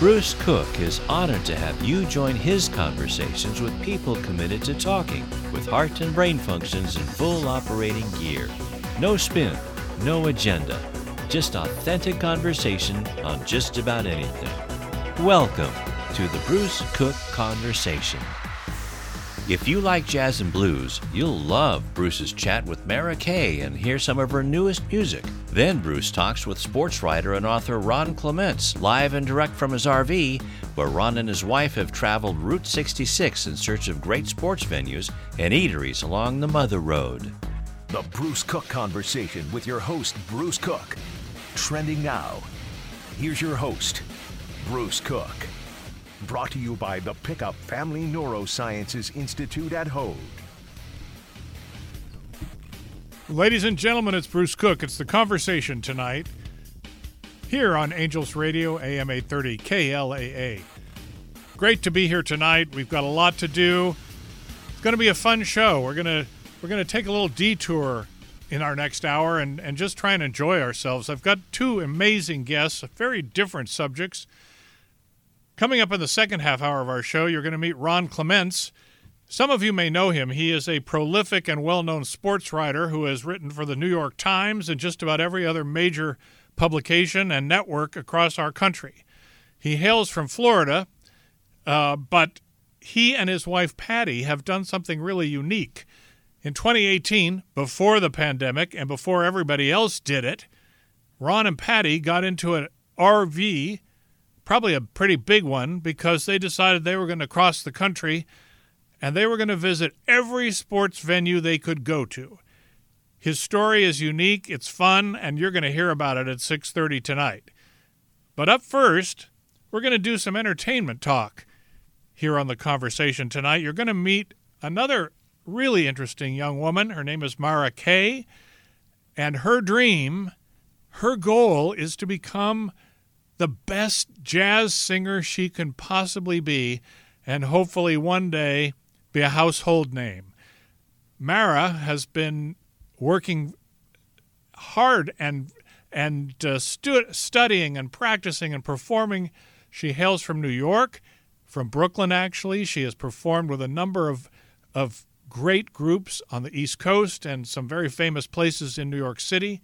Bruce Cook is honored to have you join his conversations with people committed to talking with heart and brain functions in full operating gear. No spin, no agenda, just authentic conversation on just about anything. Welcome to the Bruce Cook Conversation. If you like jazz and blues, you'll love Bruce's chat with Mara Kaye and hear some of her newest music. Then Bruce talks with sports writer and author Ron Clements, live and direct from his RV, where Ron and his wife have traveled Route 66 in search of great sports venues and eateries along the Mother Road. The Bruce Cook Conversation with your host, Bruce Cook. Trending now. Here's your host, Bruce Cook. Brought to you by the Pickup Family Neurosciences Institute at Hoag. Ladies and gentlemen, it's Bruce Cook. It's the conversation tonight here on Angels Radio, AM 830 KLAA. Great to be here tonight. We've got a lot to do. It's going to be a fun show. We're going to we're going to take a little detour in our next hour and, and just try and enjoy ourselves. I've got two amazing guests, very different subjects. Coming up in the second half hour of our show, you're going to meet Ron Clements. Some of you may know him. He is a prolific and well known sports writer who has written for the New York Times and just about every other major publication and network across our country. He hails from Florida, uh, but he and his wife Patty have done something really unique. In 2018, before the pandemic and before everybody else did it, Ron and Patty got into an RV probably a pretty big one because they decided they were going to cross the country and they were going to visit every sports venue they could go to. His story is unique, it's fun, and you're going to hear about it at 6:30 tonight. But up first, we're going to do some entertainment talk here on the conversation tonight. You're going to meet another really interesting young woman. Her name is Mara Kaye, and her dream, her goal is to become the best jazz singer she can possibly be, and hopefully one day be a household name. Mara has been working hard and and uh, stu- studying and practicing and performing. She hails from New York, from Brooklyn actually. She has performed with a number of of great groups on the East Coast and some very famous places in New York City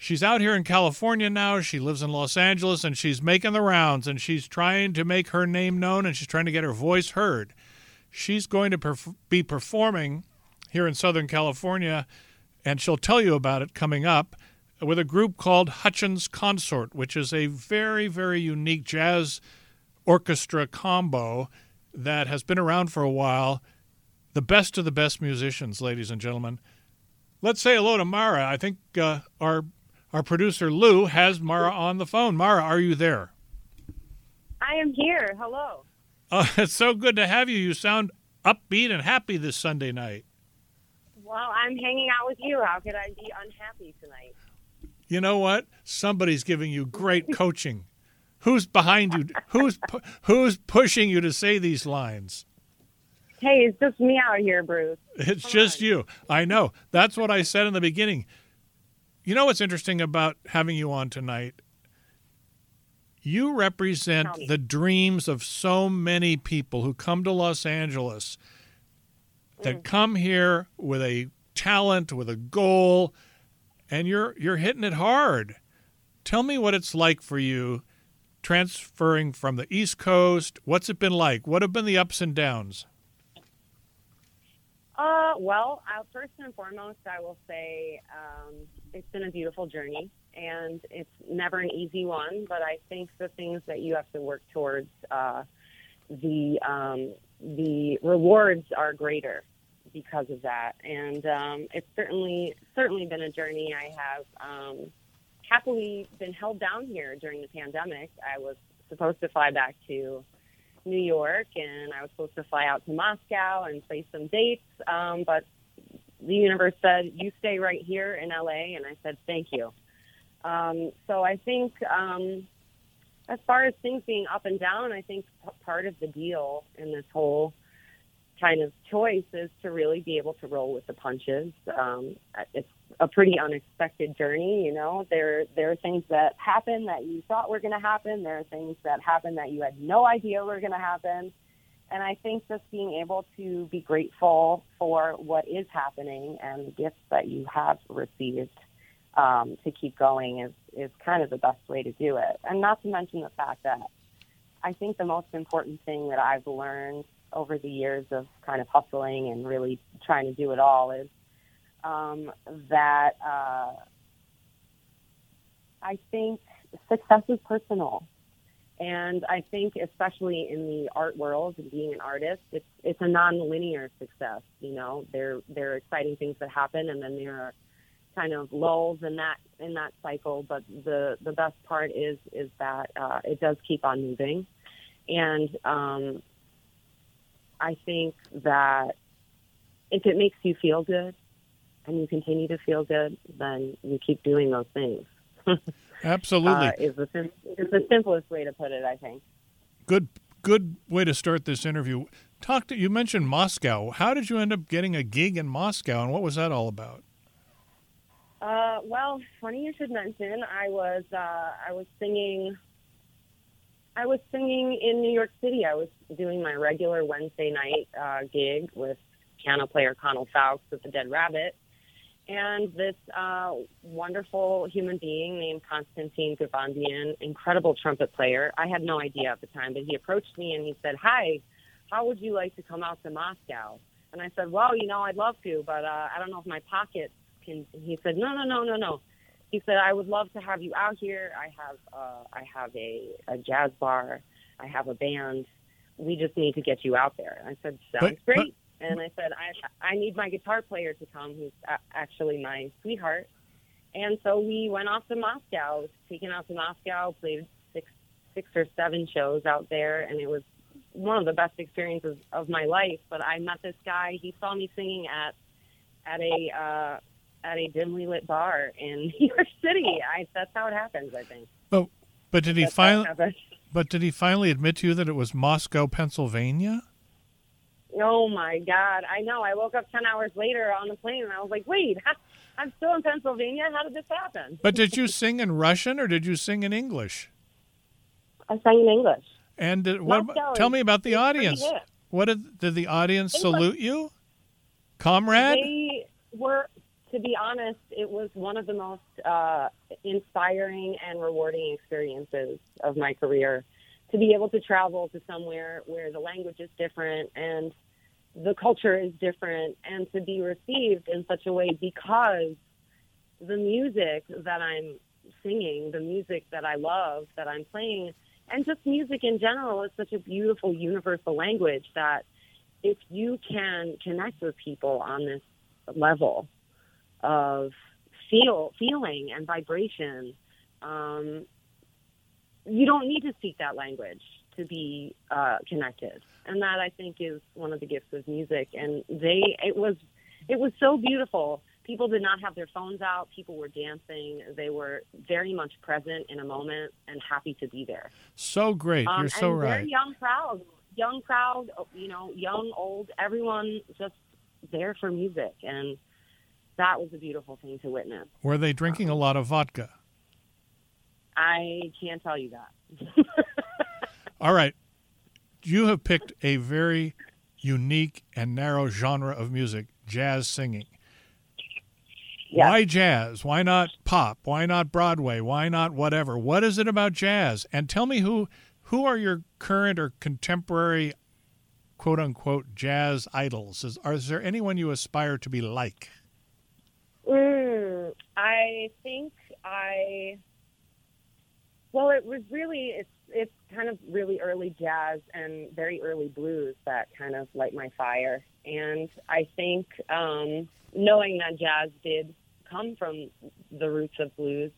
she's out here in California now. She lives in Los Angeles and she's making the rounds and she's trying to make her name known and she's trying to get her voice heard. She's going to perf- be performing here in Southern California and she'll tell you about it coming up with a group called Hutchins Consort, which is a very, very unique jazz orchestra combo that has been around for a while. The best of the best musicians, ladies and gentlemen. Let's say hello to Mara. I think uh, our our producer Lou has Mara on the phone. Mara, are you there? I am here. Hello. Uh, it's so good to have you. You sound upbeat and happy this Sunday night. Well, I'm hanging out with you. How could I be unhappy tonight? You know what? Somebody's giving you great coaching. Who's behind you? Who's pu- who's pushing you to say these lines? Hey, it's just me out here, Bruce. It's Come just on. you. I know. That's what I said in the beginning. You know what's interesting about having you on tonight? You represent the dreams of so many people who come to Los Angeles that Mm. come here with a talent, with a goal, and you're you're hitting it hard. Tell me what it's like for you transferring from the East Coast. What's it been like? What have been the ups and downs? Uh, well, uh, first and foremost, I will say um, it's been a beautiful journey, and it's never an easy one. But I think the things that you have to work towards, uh, the um, the rewards are greater because of that. And um, it's certainly certainly been a journey. I have um, happily been held down here during the pandemic. I was supposed to fly back to New York, and I was supposed to fly out to Moscow and play some dates. Um, but the universe said, "You stay right here in LA," and I said, "Thank you." Um, so I think, um, as far as things being up and down, I think p- part of the deal in this whole kind of choice is to really be able to roll with the punches. Um, it's a pretty unexpected journey, you know. There there are things that happen that you thought were going to happen. There are things that happen that you had no idea were going to happen. And I think just being able to be grateful for what is happening and the gifts that you have received um, to keep going is, is kind of the best way to do it. And not to mention the fact that I think the most important thing that I've learned over the years of kind of hustling and really trying to do it all is um, that uh, I think success is personal. And I think, especially in the art world and being an artist, it's it's a non-linear success. You know, there there are exciting things that happen, and then there are kind of lulls in that in that cycle. But the the best part is is that uh, it does keep on moving, and um, I think that if it makes you feel good and you continue to feel good, then you keep doing those things. Absolutely, uh, is the is the simplest way to put it. I think. Good, good way to start this interview. Talk to you mentioned Moscow. How did you end up getting a gig in Moscow, and what was that all about? Uh, well, funny you should mention. I was uh, I was singing. I was singing in New York City. I was doing my regular Wednesday night uh, gig with piano player Conal Fowkes with the Dead Rabbit, and this uh, wonderful human being named Konstantin Gevondyan, incredible trumpet player. I had no idea at the time, but he approached me and he said, "Hi, how would you like to come out to Moscow?" And I said, "Well, you know, I'd love to, but uh, I don't know if my pockets can." He said, "No, no, no, no, no." He said, "I would love to have you out here. I have, uh, I have a, a jazz bar. I have a band. We just need to get you out there." I said, "Sounds But- great." and I said, I, I need my guitar player to come, who's actually my sweetheart. And so we went off to Moscow, taken out to Moscow, played six, six or seven shows out there, and it was one of the best experiences of my life. But I met this guy. He saw me singing at at a uh, at a dimly lit bar in New York City. I, that's how it happens. I think. But but did he That's how it finally? But did he finally admit to you that it was Moscow, Pennsylvania? Oh my God! I know. I woke up ten hours later on the plane, and I was like, "Wait, I'm still in Pennsylvania. How did this happen?" But did you sing in Russian or did you sing in English? I sang in English. And did, what? Moscow Tell is- me about the audience. What did, did the audience English. salute you, comrade? They were, to be honest, it was one of the most uh, inspiring and rewarding experiences of my career. To be able to travel to somewhere where the language is different and the culture is different, and to be received in such a way because the music that I'm singing, the music that I love, that I'm playing, and just music in general is such a beautiful universal language that if you can connect with people on this level of feel feeling and vibration, um, you don't need to speak that language to be uh, connected. And that I think is one of the gifts of music. And they it was it was so beautiful. People did not have their phones out. People were dancing. They were very much present in a moment and happy to be there. So great. Um, You're so and right. Very young crowd, young crowd. You know, young, old, everyone just there for music, and that was a beautiful thing to witness. Were they drinking a lot of vodka? I can't tell you that. All right. You have picked a very unique and narrow genre of music, jazz singing. Yes. Why jazz? Why not pop? Why not Broadway? Why not whatever? What is it about jazz? And tell me who who are your current or contemporary quote unquote jazz idols? Is, are, is there anyone you aspire to be like? Mm, I think I. Well, it was really it's it's kind of really early jazz and very early blues that kind of light my fire, and I think um, knowing that jazz did come from the roots of blues,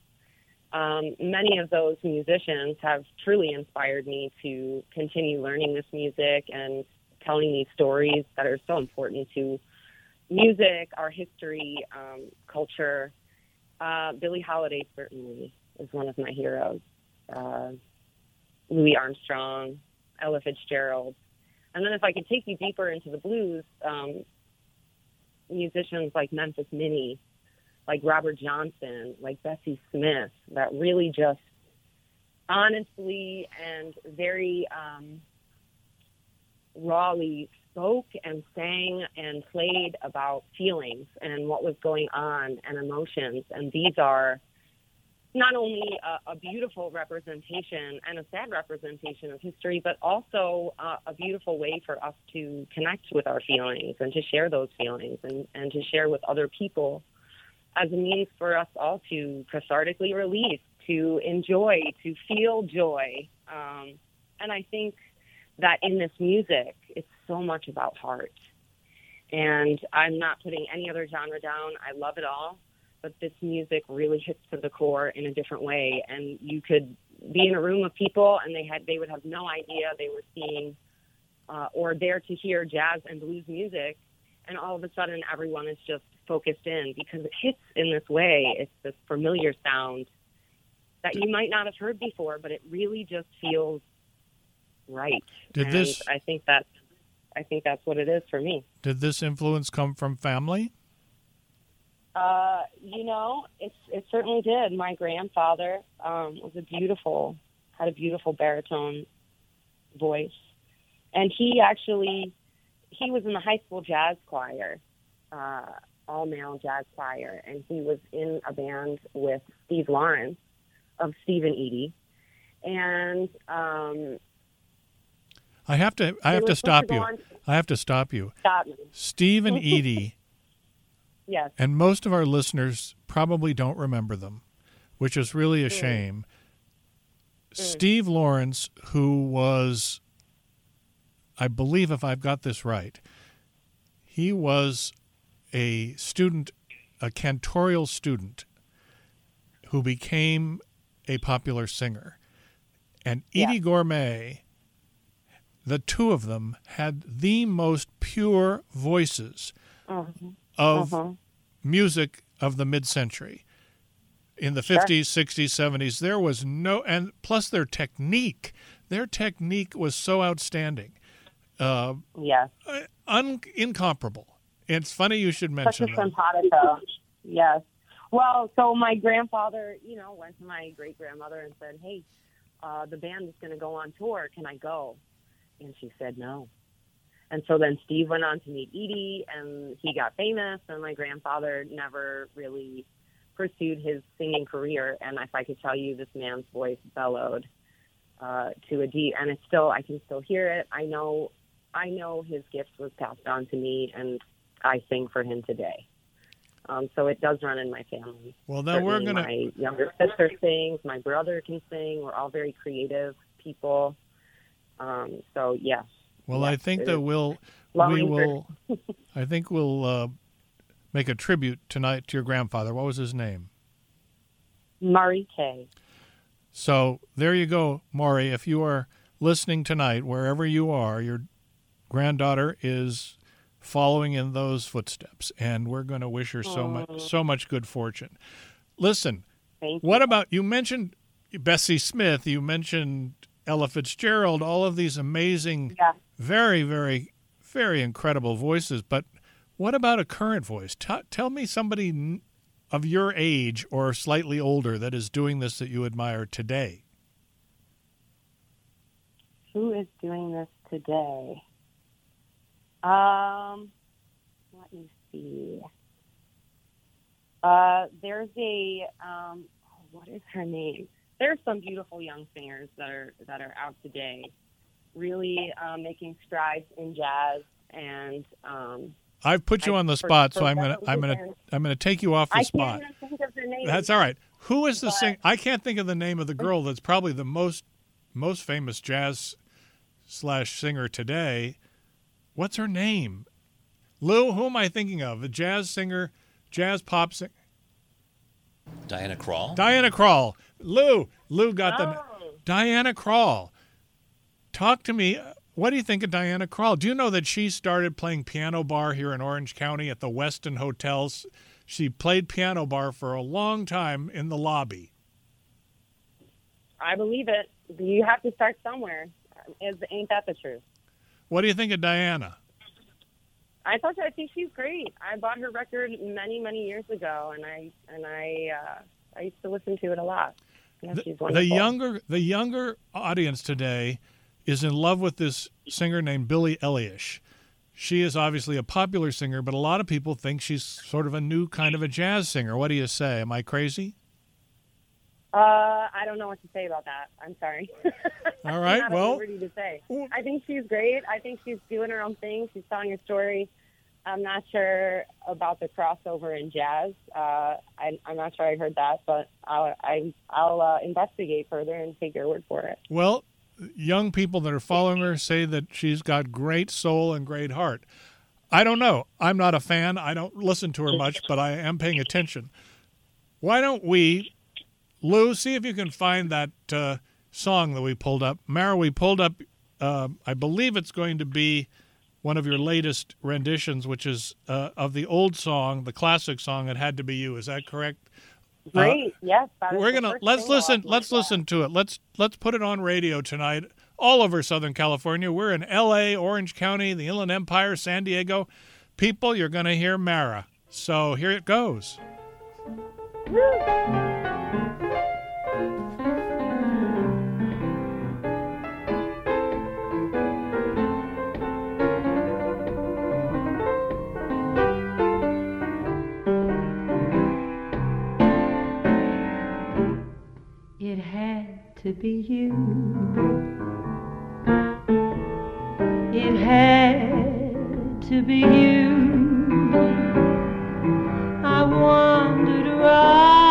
um, many of those musicians have truly inspired me to continue learning this music and telling these stories that are so important to music, our history, um, culture. Uh, Billie Holiday certainly is one of my heroes. Uh, Louis Armstrong, Ella Fitzgerald. And then if I could take you deeper into the blues, um, musicians like Memphis Minnie, like Robert Johnson, like Bessie Smith, that really just honestly and very um, rawly spoke and sang and played about feelings and what was going on and emotions. And these are not only a, a beautiful representation and a sad representation of history, but also uh, a beautiful way for us to connect with our feelings and to share those feelings and, and to share with other people as a means for us all to cathartically release, to enjoy, to feel joy. Um, and I think that in this music, it's so much about heart. And I'm not putting any other genre down. I love it all but this music really hits to the core in a different way. And you could be in a room of people, and they had they would have no idea they were seeing uh, or there to hear jazz and blues music, and all of a sudden everyone is just focused in because it hits in this way. It's this familiar sound that you might not have heard before, but it really just feels right. Did and this? I think that I think that's what it is for me. Did this influence come from family? Uh, you know, it it certainly did. My grandfather um, was a beautiful, had a beautiful baritone voice, and he actually he was in the high school jazz choir, uh, all male jazz choir, and he was in a band with Steve Lawrence of Steve and and um, I have to. I have to stop you. I have to stop you. Stop me. Steve and Eydie, Yes. and most of our listeners probably don't remember them, which is really a shame. Steve Lawrence, who was, I believe, if I've got this right, he was a student, a cantorial student, who became a popular singer. And Yeah. Eydie Gormé, the two of them had the most pure voices Mhm. of Mhm. music of the mid-century. In the 50s, 60s, 70s, there was no, and plus their technique, their technique was so outstanding, uh, Yes. un- incomparable. It's funny you should mention Such a simpatico. Yes. Well, so my grandfather, you know, went to my great grandmother and said, "Hey, uh, the band is going to go on tour. Can I go?" And she said no. And so then Steve went on to meet Eydie, and he got famous. And my grandfather never really pursued his singing career. And if I could tell you, this man's voice bellowed uh, to a deep, and it's still I can still hear it. I know, I know his gift was passed on to me, and I sing for him today. Um, so it does run in my family. Well, now we're gonna. My younger sister sings. My brother can sing. We're all very creative people. Um, so yes, Well, I think that we'll we will. I think we'll uh, make a tribute tonight to your grandfather. What was his name? Murray K. So there you go, Maury. If you are listening tonight, wherever you are, your granddaughter is following in those footsteps, and we're going to wish her so much so much good fortune. Listen, what about you mentioned Bessie Smith? You mentioned Ella Fitzgerald. All of these amazing, Yeah. very, very, very incredible voices. But what about a current voice? T- tell me somebody of your age or slightly older that is doing this that you admire today. Who is doing this today? Um, let me see. Uh, there's a um, oh, what is her name? There's some beautiful young singers that are that are out today, really um, making strides in jazz and um, I've put you I- on the spot, for so I'm gonna whatever I'm gonna I'm gonna take you off the I spot. can't even think of their name. That's all right. Who is the But- sing? I can't think of the name of the girl that's probably the most most famous jazz slash singer today. What's her name? Lou. Who am I thinking of? A jazz singer, jazz pop singer. Diana Krall. Diana Krall. Lou. Lou got the Oh. Diana Krall. Talk to me. What do you think of Diana Krall? Do you know that she started playing piano bar here in Orange County at the Westin Hotels? She played piano bar for a long time in the lobby. I believe it. You have to start somewhere. Is ain't that the truth? What do you think of Diana? I thought I think she's great. I bought her record many many years ago, and I and I uh, I used to listen to it a lot. The, the, younger the younger audience today is in love with this singer named Billie Eilish. She is obviously a popular singer, but a lot of people think she's sort of a new kind of a jazz singer. What do you say? Am I crazy? Uh, I don't know what to say about that. I'm sorry. All right. well, to say. I think she's great. I think she's doing her own thing. She's telling her story. I'm not sure about the crossover in jazz. Uh, I, am not sure I heard that, but I'll, I, will uh, investigate further and take your word for it. Well, young people that are following her say that she's got great soul and great heart. I don't know. I'm not a fan. I don't listen to her much, but I am paying attention. Why don't we, Lou, see if you can find that uh, song that we pulled up. Mara, we pulled up, uh, I believe it's going to be one of your latest renditions, which is uh, of the old song, the classic song "It Had to Be You." Is that correct? Great. Uh, yes. We're gonna let's listen. Let's listen to it. Let's let's put it on radio tonight. All over Southern California. We're in L.A., Orange County, the Inland Empire, San Diego. People, you're going to hear Mara. So here it goes. Woo. To be you. It had to be you. I wandered around,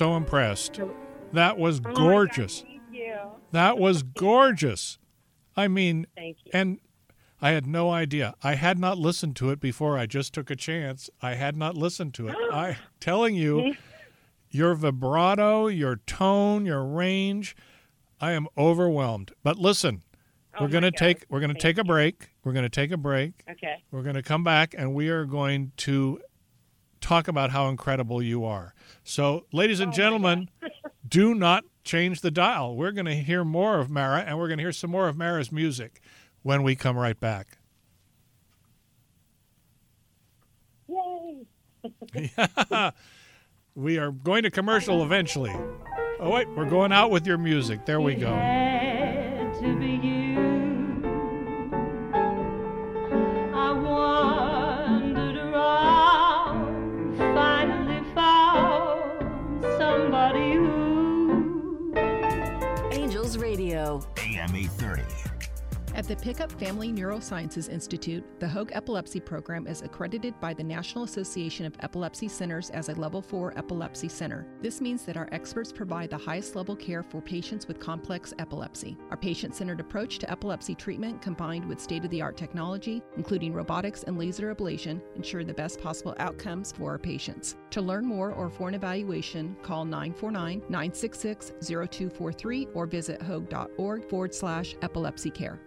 so impressed. That was oh gorgeous. God, that was gorgeous. I mean, Thank you. and I had no idea. I had not listened to it before. I just took a chance. I had not listened to it. I telling you, your vibrato, your tone, your range, I am overwhelmed. But listen, Oh we're going to take we're going to take a break. We're going to take a break. Okay. We're going to come back and we are going to talk about how incredible you are. So, ladies and Oh gentlemen, do not change the dial. We're going to hear more of Mara and we're going to hear some more of Mara's music when we come right back. Yay. we are going to commercial eventually. Oh, wait, we're going out with your music. There we go. At the Pickup Family Neurosciences Institute, the Hoag Epilepsy Program is accredited by the National Association of Epilepsy Centers as a Level 4 epilepsy center. This means that our experts provide the highest level care for patients with complex epilepsy. Our patient centered approach to epilepsy treatment, combined with state of the art technology, including robotics and laser ablation, ensure the best possible outcomes for our patients. To learn more or for an evaluation, call 949 966 0243 or visit hoag.org forward slash epilepsy care.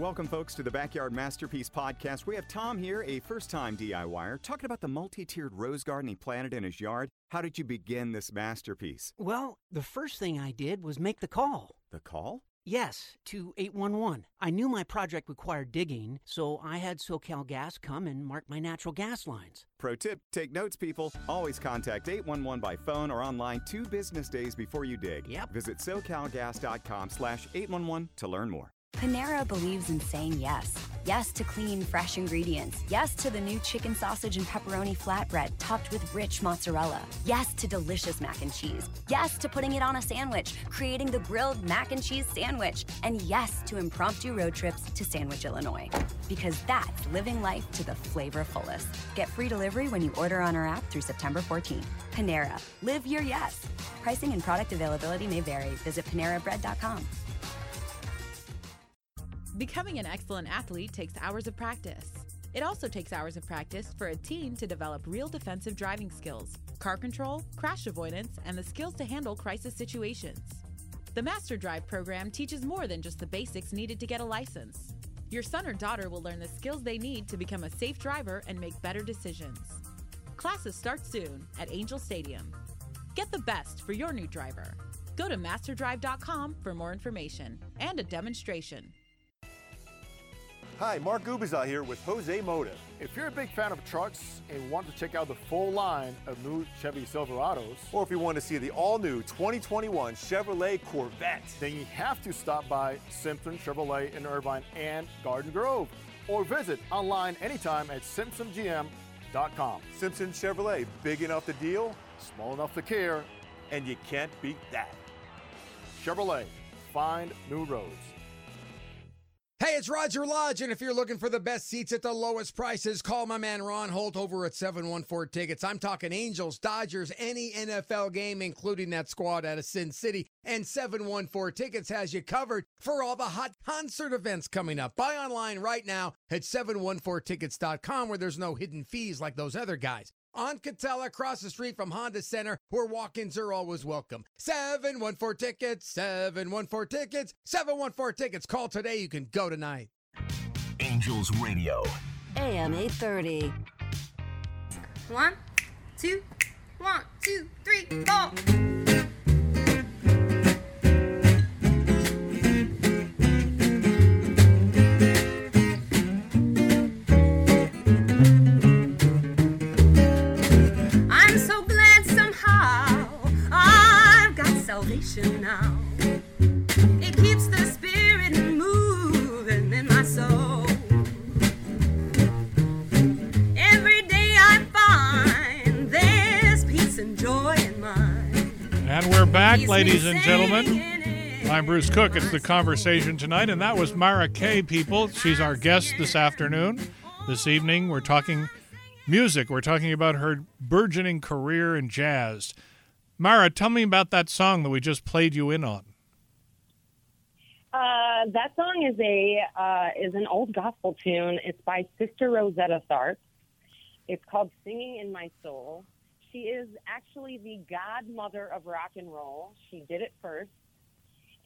Welcome, folks, to the Backyard Masterpiece Podcast. We have Tom here, a first time DIYer, talking about the multi tiered rose garden he planted in his yard. How did you begin this masterpiece? Well, the first thing I did was make the call. The call? Yes, to 811. I knew my project required digging, so I had SoCal Gas come and mark my natural gas lines. Pro tip take notes, people. Always contact 811 by phone or online two business days before you dig. Yep. Visit socalgas.com slash 811 to learn more. Panera believes in saying yes. Yes to clean, fresh ingredients. Yes to the new chicken sausage and pepperoni flatbread topped with rich mozzarella. Yes to delicious mac and cheese. Yes to putting it on a sandwich, creating the grilled mac and cheese sandwich. And yes to impromptu road trips to Sandwich, Illinois. Because that's living life to the flavor fullest. Get free delivery when you order on our app through September 14th. Panera. Live your yes. Pricing and product availability may vary. Visit PaneraBread.com. Becoming an excellent athlete takes hours of practice. It also takes hours of practice for a teen to develop real defensive driving skills, car control, crash avoidance, and the skills to handle crisis situations. The Master Drive program teaches more than just the basics needed to get a license. Your son or daughter will learn the skills they need to become a safe driver and make better decisions. Classes start soon at Angel Stadium. Get the best for your new driver. Go to masterdrive.com for more information and a demonstration. Hi, Mark Gubizar here with Jose Motive. If you're a big fan of trucks and want to check out the full line of new Chevy Silverados, or if you want to see the all-new 2021 Chevrolet Corvette, then you have to stop by Simpson Chevrolet in Irvine and Garden Grove, or visit online anytime at simpsongm.com. Simpson Chevrolet, big enough to deal, small enough to care, and you can't beat that. Chevrolet, find new roads. Hey, it's Roger Lodge, and if you're looking for the best seats at the lowest prices, call my man Ron Holt over at 714 Tickets. I'm talking Angels, Dodgers, any NFL game, including that squad out of Sin City. And 714 Tickets has you covered for all the hot concert events coming up. Buy online right now at 714tickets.com where there's no hidden fees like those other guys on Katella, across the street from Honda Center, where walk ins are always welcome. 714 tickets, 714 tickets, 714 tickets. Call today. You can go tonight. Angels Radio. AM 830. One, two, one, two, three, four. Ladies and gentlemen. I'm Bruce Cook. It's the conversation tonight, and that was Mara Kaye, people. She's our guest this afternoon. This evening, we're talking music. We're talking about her burgeoning career in jazz. Mara, tell me about that song that we just played you in on. Uh, that song is a uh, is an old gospel tune. It's by Sister Rosetta Tharpe. It's called "Singing in My Soul." She is actually the godmother of rock and roll. She did it first.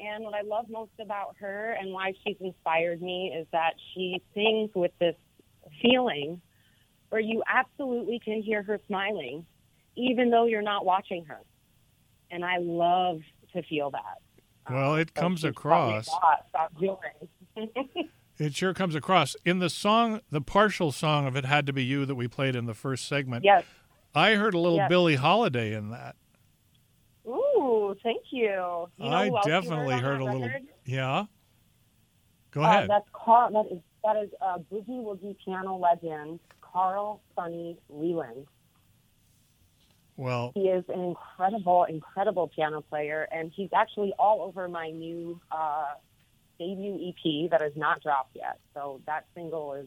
And what I love most about her and why she's inspired me is that she sings with this feeling where you absolutely can hear her smiling, even though you're not watching her. And I love to feel that. Well, it um, So comes across. about joy. It sure comes across. In the song, the partial song of It Had to Be You that we played in the first segment, Yes. I heard a little Yes. Billie Holiday in that. Ooh, thank you. you know I who else you definitely on heard a little. Yeah. Go Uh, ahead. that's Carl. That is that is uh, boogie woogie piano legend Carl Sonny Leyland. Well, He is an incredible, incredible piano player, and he's actually all over my new uh, debut EP that has not dropped yet. So that single is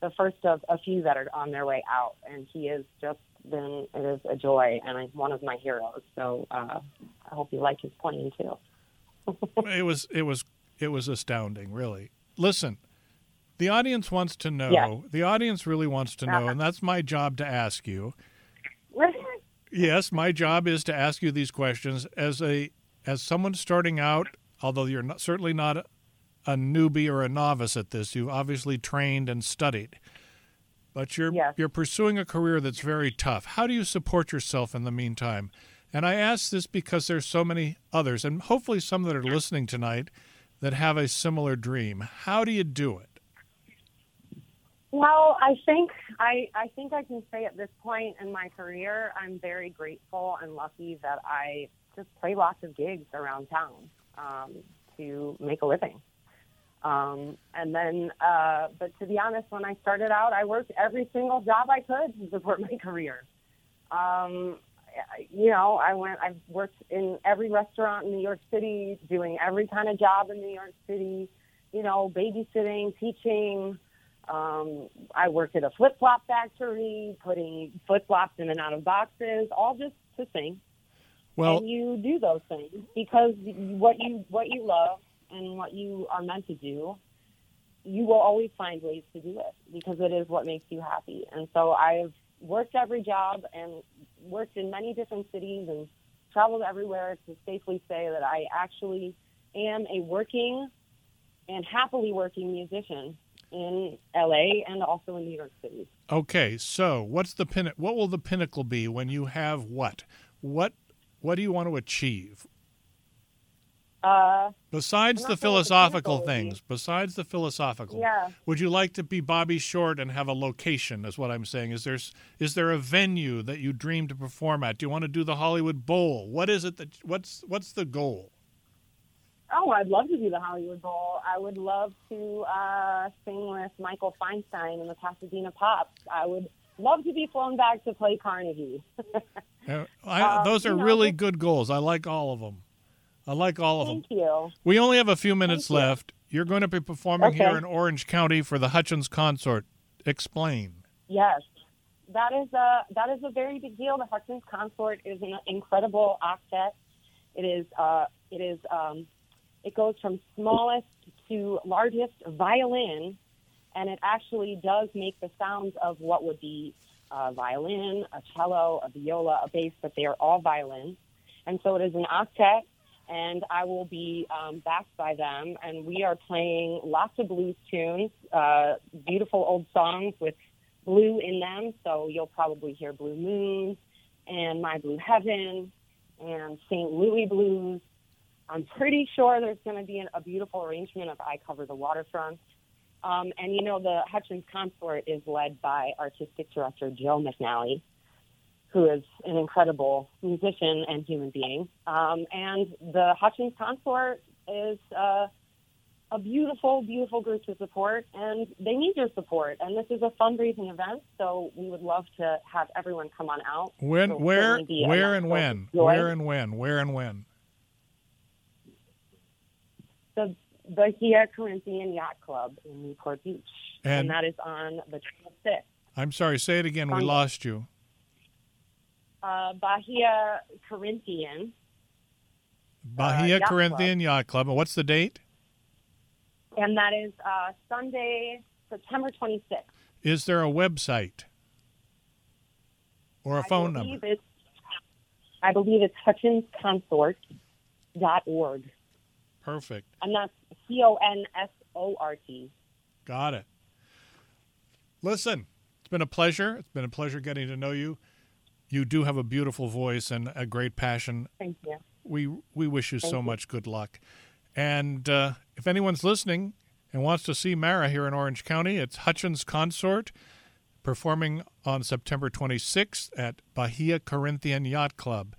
the first of a few that are on their way out, and he is just been it is a joy and he's one of my heroes. So uh, I hope you like his playing too. it was it was it was astounding, really. Listen, the audience wants to know. Yeah. The audience really wants to know, Uh-huh. and that's my job to ask you. Yes, my job is to ask you these questions as a as someone starting out. Although you're not, certainly not a, a newbie or a novice at this. You've obviously trained and studied, but you're you're pursuing a career that's very tough. How do you support yourself in the meantime? And I ask this because there's so many others, and hopefully some that are listening tonight that have a similar dream. How do you do it? Well, I think I, I think I can say at this point in my career, I'm very grateful and lucky that I just play lots of gigs around town um, to make a living. Um, and then, uh, but to be honest, when I started out, I worked every single job I could to support my career. Um, you know, I went, I've worked in every restaurant in New York City, doing every kind of job in New York City, you know, babysitting, teaching, um, I worked at a flip flop factory, putting flip flops in and out of boxes, all just to sing. Well, and you do those things because what you what you love and what you are meant to do, you will always find ways to do it because it is what makes you happy. And so I've worked every job and worked in many different cities and traveled everywhere to safely say that I actually am a working and happily working musician in LA and also in New York City. Okay, so what's the pin? What will the pinnacle be when you have what? What What do you want to achieve? Uh, besides the philosophical things, besides the philosophical, yeah. would you like to be Bobby Short and have a location? Is what I'm saying. Is there is there a venue that you dream to perform at? Do you want to do the Hollywood Bowl? What is it that what's what's the goal? Oh, I'd love to do the Hollywood Bowl. I would love to uh, sing with Michael Feinstein and the Pasadena Pops. I would love to be flown back to play Carnegie. uh, I, Um, those are know, really good goals. I like all of them. I like all of Thank them. you. We only have a few minutes Thank left. You're going to be performing here Okay. in Orange County for the Hutchins Consort. Explain. Yes, that is a that is a very big deal. The Hutchins Consort is an incredible octet. It is uh, it is um, it goes from smallest to largest violin, and it actually does make the sounds of what would be a violin, a cello, a viola, a bass, but they are all violins. And so it is an octet, and I will be um, backed by them. And we are playing lots of blues tunes, uh, beautiful old songs with blue in them. So you'll probably hear Blue Moon and My Blue Heaven and St. Louis Blues. I'm pretty sure there's going to be an, a beautiful arrangement of I Cover the Waterfront. Um, and you know, the Hutchins Consort is led by artistic director Joe McNally, who is an incredible musician and human being. Um, and the Hutchins Consort is uh, a beautiful, beautiful group to support, and they need your support. And this is a fundraising event, so we would love to have everyone come on out. When, It'll where, where, and when? Where and when? Where and when? the Bahia Corinthian Yacht Club in Newport Beach, And- and, that is on the 26th. I'm sorry. Say it again. We lost you. Uh, Bahia Corinthian, Bahia Yacht Corinthian Yacht Club. And what's the date? and that is uh, Sunday, September 26th. Is there a website or a phone I number? believe It's, I believe it's hutchinsconsort.org, Perfect. and that's C O N S O R T. Got it. Listen, it's been a pleasure. It's been a pleasure getting to know you. You do have a beautiful voice and a great passion. Thank you. We we wish you Thank so you. much good luck. And uh, if anyone's listening and wants to see Mara here in Orange County, it's Hutchins Consort performing on September 26th at Bahia Corinthian Yacht Club.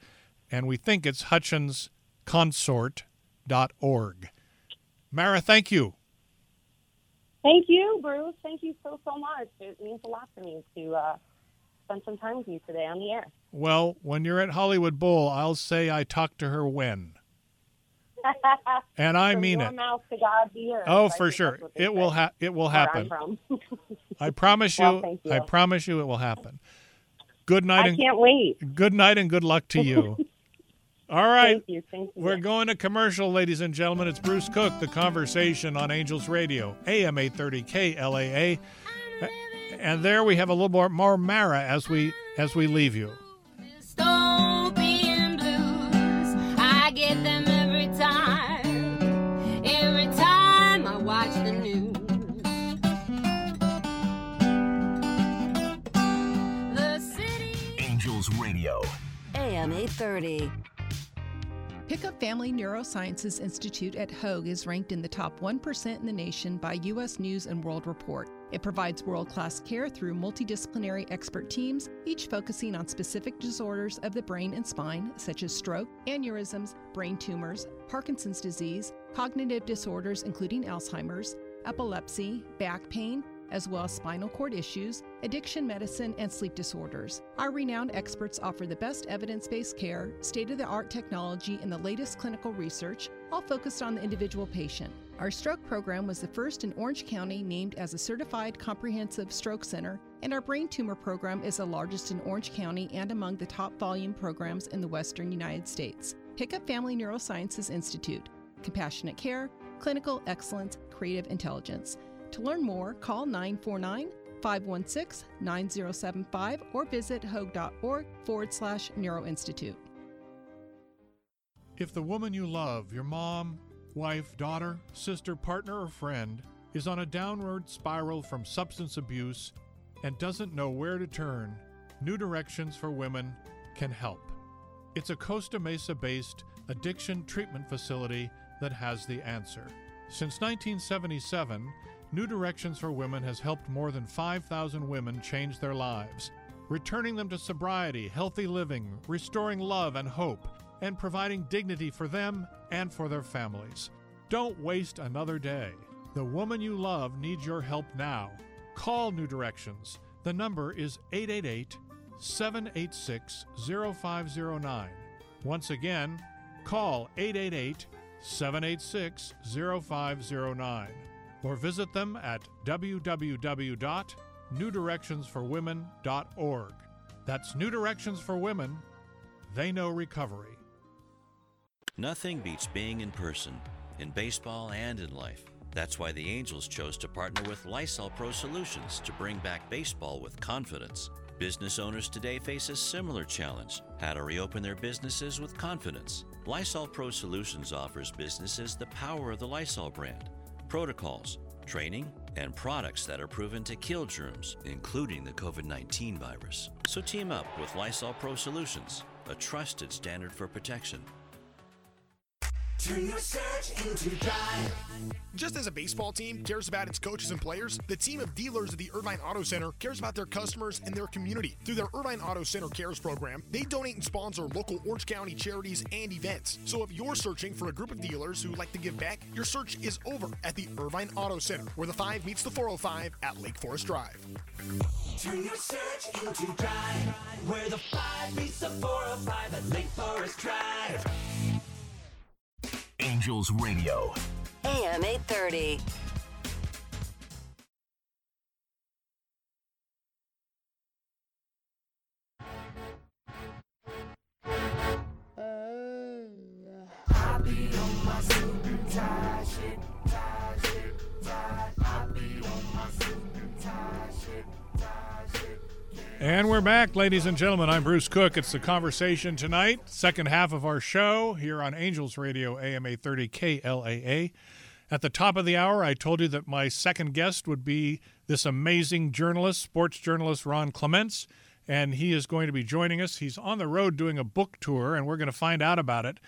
And we think it's hutchinsconsort.org. Mara, thank you. Thank you, Bruce. Thank you so, so much. It means a lot to me to uh, spend some time with you today on the air. Well, when you're at Hollywood Bowl, I'll say I talked to her when. And I From mean it. mouth to God's ears. Oh, for sure. that's what they It will ha- it will happen. I promise you, Well, thank I promise you it will happen. Good night I and can't wait. good night and good luck to you. All right. Thank you. Thank you. We're going to commercial, ladies and gentlemen. It's Bruce Cook, the conversation on Angels Radio, AM 830 KLAA and there we have a little more more Mara as we as we leave you. Angels Radio, AM 830. Pickup Family Neurosciences Institute at Hoag is ranked in the top 1% in the nation by U.S. News and World Report. It provides world class care through multidisciplinary expert teams, each focusing on specific disorders of the brain and spine, such as stroke, aneurysms, brain tumors, Parkinson's disease, cognitive disorders, including Alzheimer's, epilepsy, back pain, as well as spinal cord issues, addiction medicine, and sleep disorders. Our renowned experts offer the best evidence based care, state of the art technology, and the latest clinical research, all focused on the individual patient. Our stroke program was the first in Orange County named as a certified comprehensive stroke center, and our brain tumor program is the largest in Orange County and among the top volume programs in the western United States. Pickup Family Neurosciences Institute, compassionate care, clinical excellence, creative intelligence. To learn more, call 949 516 9075 or visit hoag.org forward slash neuroinstitute. If the woman you love, your mom, wife, daughter, sister, partner, or friend, is on a downward spiral from substance abuse and doesn't know where to turn, New Directions for Women can help. It's a Costa Mesa based addiction treatment facility that has the answer. Since 1977, New Directions for Women has helped more than 5,000 women change their lives, returning them to sobriety, healthy living, restoring love and hope, and providing dignity for them and for their families. Don't waste another day. The woman you love needs your help now. Call New Directions. The number is 888 786 0509. Once again, call 888 786 0509 or visit them at www.newdirectionsforwomen.org. That's New Directions for Women. They know recovery. Nothing beats being in person, in baseball and in life. That's why the Angels chose to partner with Lysol Pro Solutions to bring back baseball with confidence. Business owners today face a similar challenge how to reopen their businesses with confidence. Lysol Pro Solutions offers businesses the power of the Lysol brand, protocols, training, and products that are proven to kill germs, including the COVID 19 virus. So team up with Lysol Pro Solutions, a trusted standard for protection. Turn your search into drive. Just as a baseball team cares about its coaches and players, the team of dealers at the Irvine Auto Center cares about their customers and their community. Through their Irvine Auto Center Cares program, they donate and sponsor local Orange County charities and events. So if you're searching for a group of dealers who like to give back, your search is over at the Irvine Auto Center, where the 5 meets the 405 at Lake Forest Drive. Turn your search into drive, where the 5 meets the 405 at Lake Forest Drive. Angels Radio. AM 830. I be on my suit and tie And we're back, ladies and gentlemen. I'm Bruce Cook. It's the conversation tonight, second half of our show here on Angels Radio, AM 830 KLAA. At the top of the hour, I told you that my second guest would be this amazing journalist, sports journalist Ron Clements, and he is going to be joining us. He's on the road doing a book tour, and we're going to find out about it.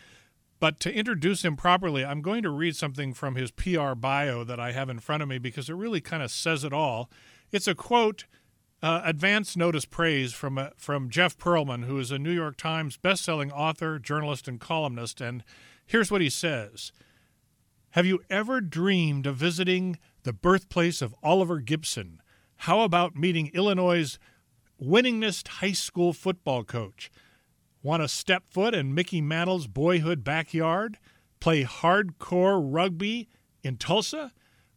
But to introduce him properly, I'm going to read something from his PR bio that I have in front of me because it really kind of says it all. It's a quote uh, advance notice praise from uh, from Jeff Pearlman, who is a New York Times best-selling author, journalist, and columnist. And here's what he says: Have you ever dreamed of visiting the birthplace of Oliver Gibson? How about meeting Illinois' winningest high school football coach? Want to step foot in Mickey Mantle's boyhood backyard? Play hardcore rugby in Tulsa?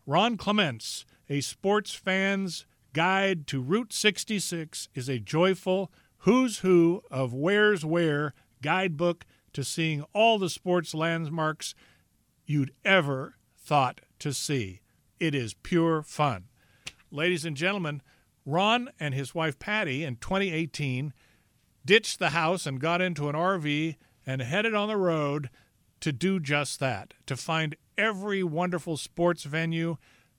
Ron Clements, a sports fan's guide to Route 66 is a joyful who's who of where's where guidebook to seeing all the sports landmarks you'd ever thought to see. It is pure fun. Ladies and gentlemen, Ron and his wife Patty in 2018 ditched the house and got into an RV and headed on the road to do just that, to find every wonderful sports venue,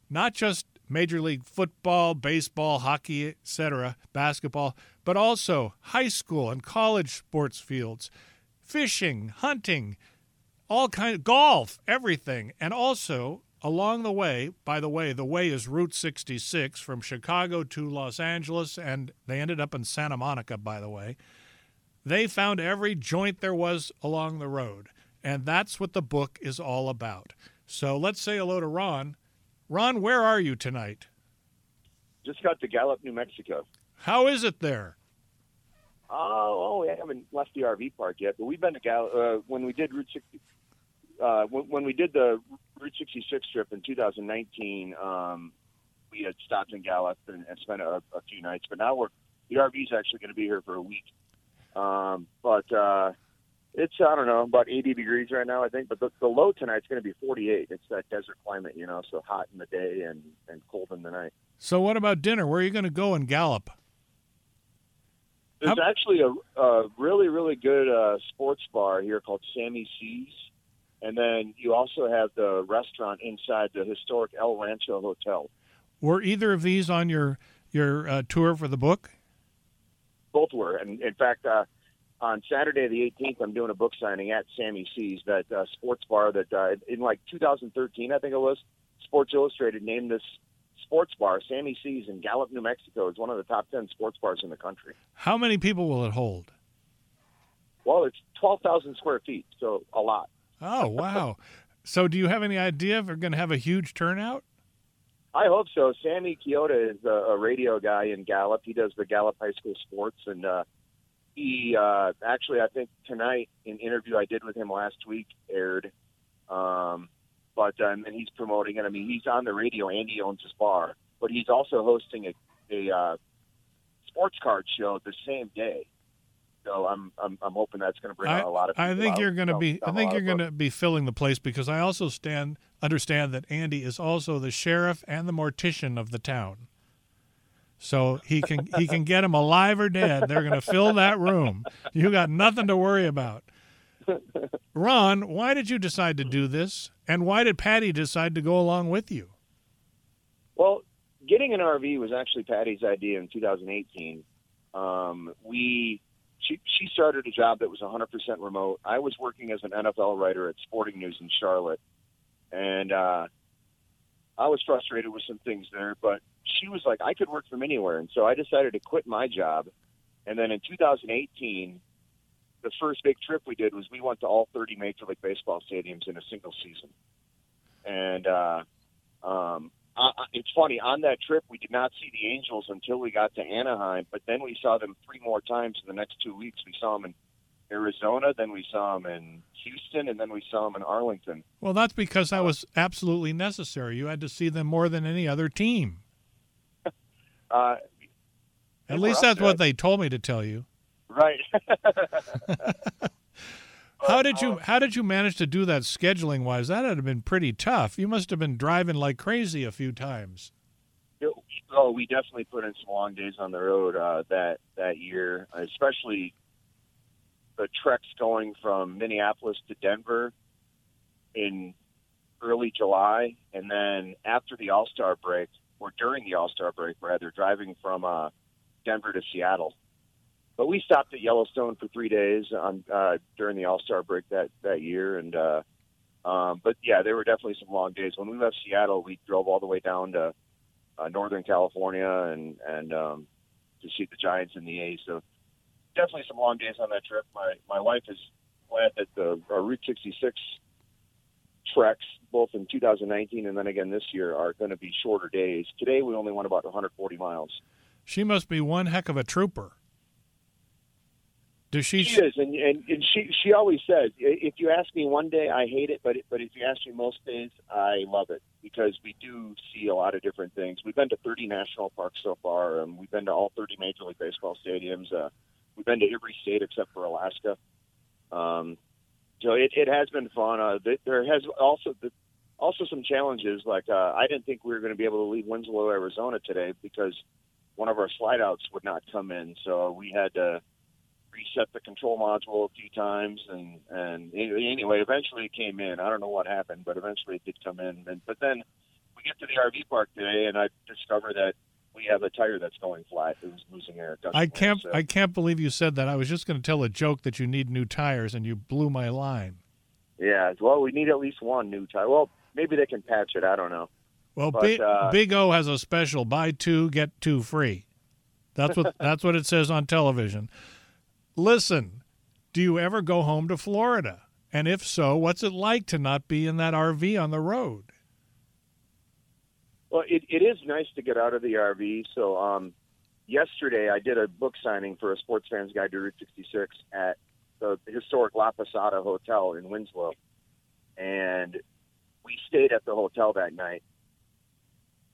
not just Major League Football, baseball, hockey, etc., basketball, but also high school and college sports fields, fishing, hunting, all kind of golf, everything. And also along the way, by the way, the way is Route 66 from Chicago to Los Angeles, and they ended up in Santa Monica, by the way. They found every joint there was along the road, and that's what the book is all about. So let's say hello to Ron. Ron, where are you tonight? Just got to Gallup, New Mexico. How is it there? Oh, oh, we haven't left the RV park yet, but we've been to Gallup uh, when we did Route 60. Uh, when, when we did the Route 66 trip in 2019, um, we had stopped in Gallup and, and spent a, a few nights. But now we're the RV's actually going to be here for a week. Um, but uh, it's I don't know about 80 degrees right now, I think. But the, the low tonight's going to be 48. It's that desert climate, you know, so hot in the day and and cold in the night. So what about dinner? Where are you going to go in Gallup? There's actually a, a really really good uh, sports bar here called Sammy C's, and then you also have the restaurant inside the historic El Rancho Hotel. Were either of these on your your uh, tour for the book? Both were, and in fact, uh, on Saturday the 18th, I'm doing a book signing at Sammy C's, that uh, sports bar that uh, in like 2013, I think it was. Sports Illustrated named this sports bar, Sammy C's in Gallup, New Mexico, is one of the top 10 sports bars in the country. How many people will it hold? Well, it's 12,000 square feet, so a lot. Oh, wow. so do you have any idea if they're going to have a huge turnout? I hope so. Sammy Chioda is a, a radio guy in Gallup. He does the Gallup High School sports, and uh, he uh, actually, I think tonight, an interview I did with him last week aired. Um, but um, and he's promoting it. I mean, he's on the radio and he owns his bar, but he's also hosting a, a uh, sports card show the same day. So I'm I'm, I'm hoping that's going to bring I, out a lot of. I think out. you're going to be. I think you're going to be filling the place because I also stand understand that Andy is also the sheriff and the mortician of the town. So he can he can get them alive or dead. They're going to fill that room. You got nothing to worry about. Ron, why did you decide to do this, and why did Patty decide to go along with you? Well, getting an RV was actually Patty's idea in 2018. Um, we she she started a job that was 100% remote. I was working as an NFL writer at Sporting News in Charlotte, and uh, I was frustrated with some things there. But she was like, I could work from anywhere, and so I decided to quit my job. And then in 2018, the first big trip we did was we went to all 30 Major League Baseball stadiums in a single season. And uh, um, I, it's funny on that trip we did not see the Angels until we got to Anaheim, but then we saw them three more times in the next two weeks. We saw them in Arizona, then we saw them in Houston, and then we saw them in Arlington. Well, that's because that was absolutely necessary. You had to see them more than any other team. Uh, At least that's what they told me to tell you. right. How did you how did you manage to do that scheduling wise? That had been pretty tough. You must have been driving like crazy a few times. Oh, we definitely put in some long days on the road uh, that that year, especially the treks going from Minneapolis to Denver in early July, and then after the All Star break, or during the All Star break, rather, driving from uh, Denver to Seattle. But we stopped at Yellowstone for three days on uh, during the All Star break that that year, and uh, um, but yeah, there were definitely some long days. When we left Seattle, we drove all the way down to uh, Northern California and and um, to see the Giants and the A's. So definitely some long days on that trip. My my wife is glad that the uh, Route 66 treks, both in 2019 and then again this year, are going to be shorter days. Today we only went about 140 miles. She must be one heck of a trooper. Does she? She is, and, and and she she always says, if you ask me one day, I hate it, but but if you ask me most days, I love it because we do see a lot of different things. We've been to 30 national parks so far, and we've been to all 30 Major League Baseball stadiums. Uh, we've been to every state except for Alaska. Um, so it, it has been fun. Uh, there has also also some challenges. Like uh, I didn't think we were going to be able to leave Winslow, Arizona today because one of our slide outs would not come in. So we had to reset the control module a few times, and and anyway, eventually it came in. I don't know what happened, but eventually it did come in. And but then we get to the RV park today, and I discover that we have a tire that's going flat. It was losing air. I can't. so- I can't believe you said that. I was just going to tell a joke that you need new tires, and you blew my line. Yeah, well, we need at least one new tire. Well, maybe they can patch it. I don't know. Well, But, Big, uh, Big O has a special: buy two get two free. That's what that's what it says on television. Listen, do you ever go home to Florida? And if so, what's it like to not be in that RV on the road? Well, it, it is nice to get out of the RV. So, um, yesterday I did a book signing for a Sports Fans Guide to Route 66 at the historic La Posada Hotel in Winslow, and we stayed at the hotel that night,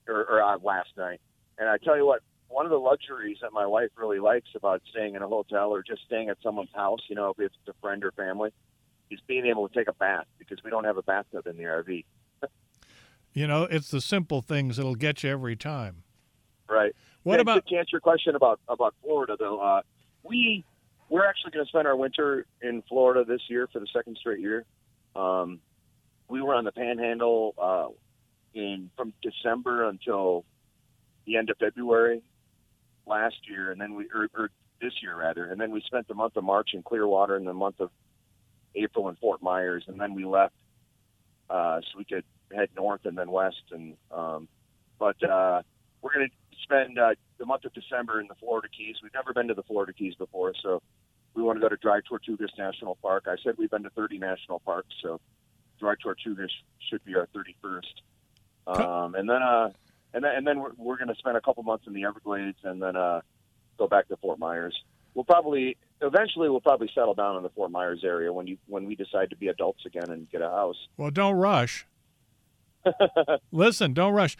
or, or uh, last night. And I tell you what, one of the luxuries that my wife really likes about staying in a hotel or just staying at someone's house, you know, if it's a friend or family, is being able to take a bath because we don't have a bathtub in the RV. You know, it's the simple things that'll get you every time. Right. What Yeah, about- to answer your question about about Florida though? Uh, we we're actually going to spend our winter in Florida this year for the second straight year. Um, we were on the Panhandle uh, in from December until the end of February last year, and then we or, or this year rather, and then we spent the month of March in Clearwater and the month of April in Fort Myers, and then we left uh, so we could head north and then west. And um, but uh, we're going to spend uh, the month of December in the Florida Keys. We've never been to the Florida Keys before, so we want to go to Dry Tortugas National Park. I said we've been to 30 national parks, so Dry Tortugas should be our 31st. Um, and then uh, and then and then we're, we're going to spend a couple months in the Everglades, and then uh, go back to Fort Myers. We'll probably eventually we'll probably settle down in the Fort Myers area when you when we decide to be adults again and get a house. Well, don't rush. Listen, don't rush.